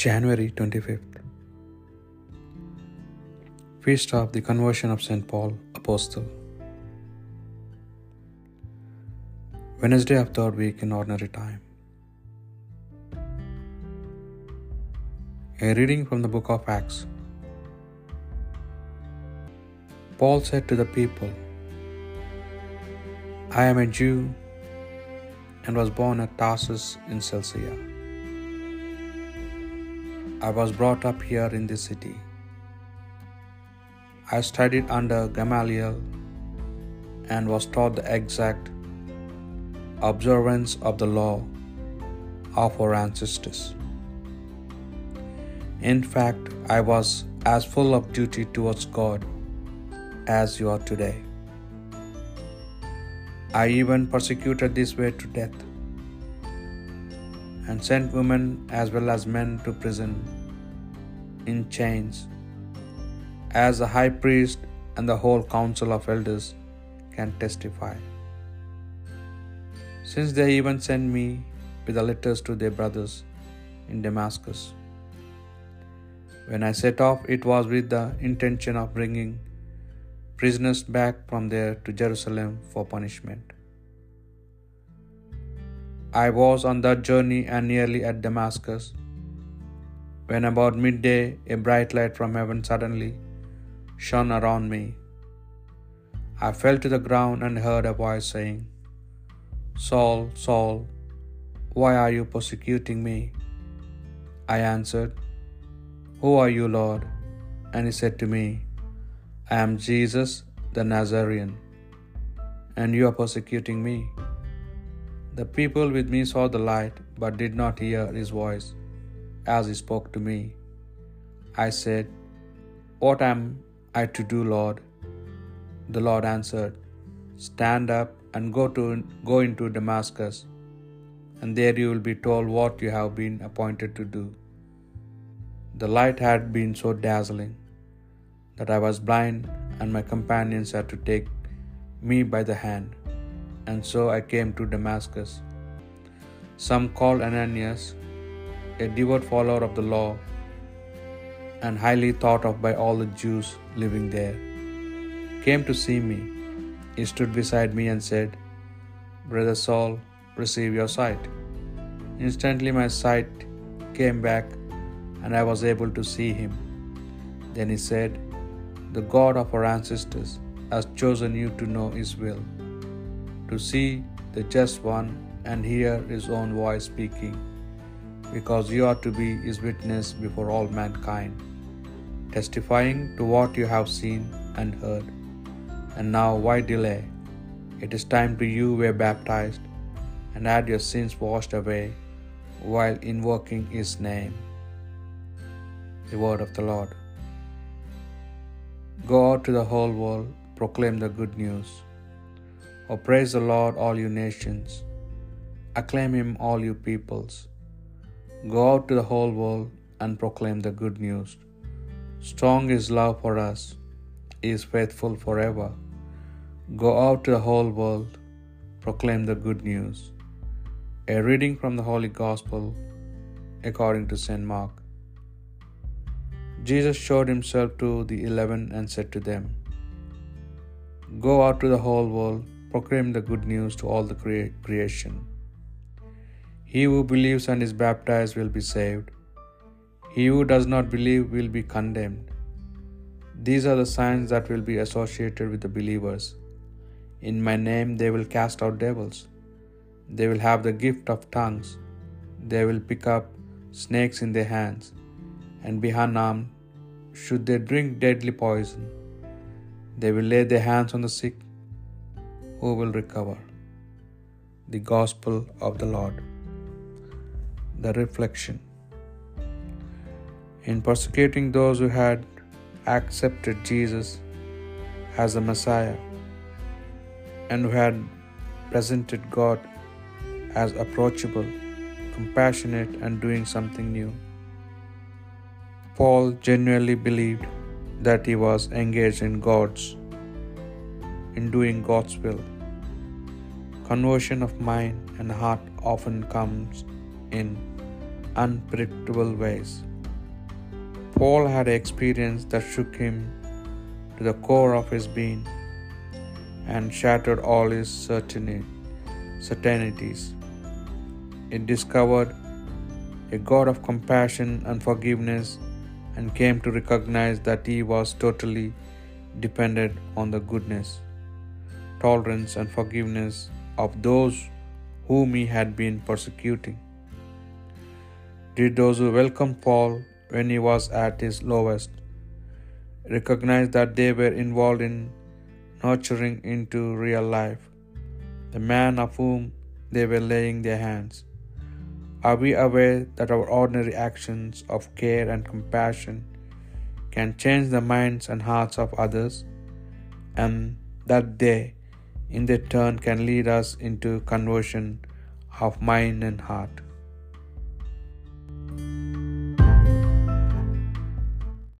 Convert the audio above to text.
January 25th. Feast of the Conversion of St. Paul, Apostle. Wednesday of third week in ordinary time. A reading from the book of Acts. Paul said to the people, I am a Jew and was born at Tarsus in Cilicia. I was brought up here in this city. I studied under Gamaliel and was taught the exact observance of the law of our ancestors. In fact, I was as full of duty towards God as you are today. I even persecuted this way to death and sent women as well as men to prison in chains, as the high priest and the whole council of elders can testify. Since they even sent me with the letters to their brothers in Damascus. When I set off, it was with the intention of bringing prisoners back from there to Jerusalem for punishment. I was on that journey and nearly at Damascus when about midday a bright light from heaven suddenly shone around me. I fell to the ground and heard a voice saying, Saul, Saul, why are you persecuting me? I answered, Who are you, Lord? And he said to me, I am Jesus the Nazarene, and you are persecuting me. The people with me saw the light, but did not hear his voice as he spoke to me. I said, What am I to do, Lord? The Lord answered, Stand up and go to go into Damascus, and there you will be told what you have been appointed to do. The light had been so dazzling that I was blind, and my companions had to take me by the hand and so I came to Damascus. Some called Ananias, a devout follower of the law and highly thought of by all the Jews living there, came to see me. He stood beside me and said, Brother Saul, receive your sight. Instantly my sight came back and I was able to see him. Then he said, The God of our ancestors has chosen you to know his will to see the just one and hear his own voice speaking, because you are to be his witness before all mankind, testifying to what you have seen and heard. And now, why delay? It is time to you were baptized and had your sins washed away while invoking his name. The word of the Lord. Go out to the whole world, proclaim the good news. Oh, praise the Lord, all you nations. Acclaim him, all you peoples. Go out to the whole world and proclaim the good news. Strong is love for us, he is faithful forever. Go out to the whole world, proclaim the good news. A reading from the Holy Gospel according to St. Mark. Jesus showed himself to the eleven and said to them, Go out to the whole world proclaim the good news to all the crea- creation. He who believes and is baptized will be saved. He who does not believe will be condemned. These are the signs that will be associated with the believers. In my name they will cast out devils. They will have the gift of tongues. They will pick up snakes in their hands and be unarmed should they drink deadly poison. They will lay their hands on the sick who will recover. The Gospel of the Lord. The reflection. In persecuting those who had accepted Jesus as the Messiah and who had presented God as approachable, compassionate, and doing something new. Paul genuinely believed that he was engaged in God's in doing God's will. Conversion of mind and heart often comes in unpredictable ways. Paul had an experience that shook him to the core of his being and shattered all his certainties. It discovered a God of compassion and forgiveness and came to recognize that he was totally dependent on the goodness, tolerance, and forgiveness of those whom he had been persecuting. Did those who welcomed Paul when he was at his lowest recognize that they were involved in nurturing into real life the man of whom they were laying their hands? Are we aware that our ordinary actions of care and compassion can change the minds and hearts of others, and that they, in their turn, can lead us into conversion of mind and heart?